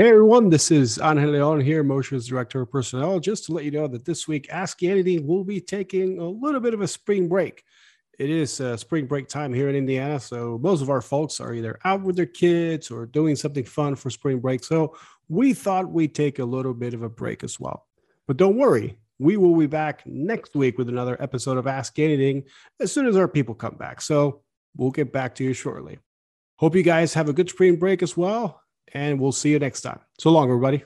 Hey everyone, this is Angel Leon here, Motions Director of Personnel. Just to let you know that this week, Ask Anything will be taking a little bit of a spring break. It is uh, spring break time here in Indiana, so most of our folks are either out with their kids or doing something fun for spring break. So we thought we'd take a little bit of a break as well. But don't worry, we will be back next week with another episode of Ask Anything as soon as our people come back. So we'll get back to you shortly. Hope you guys have a good spring break as well and we'll see you next time. So long, everybody.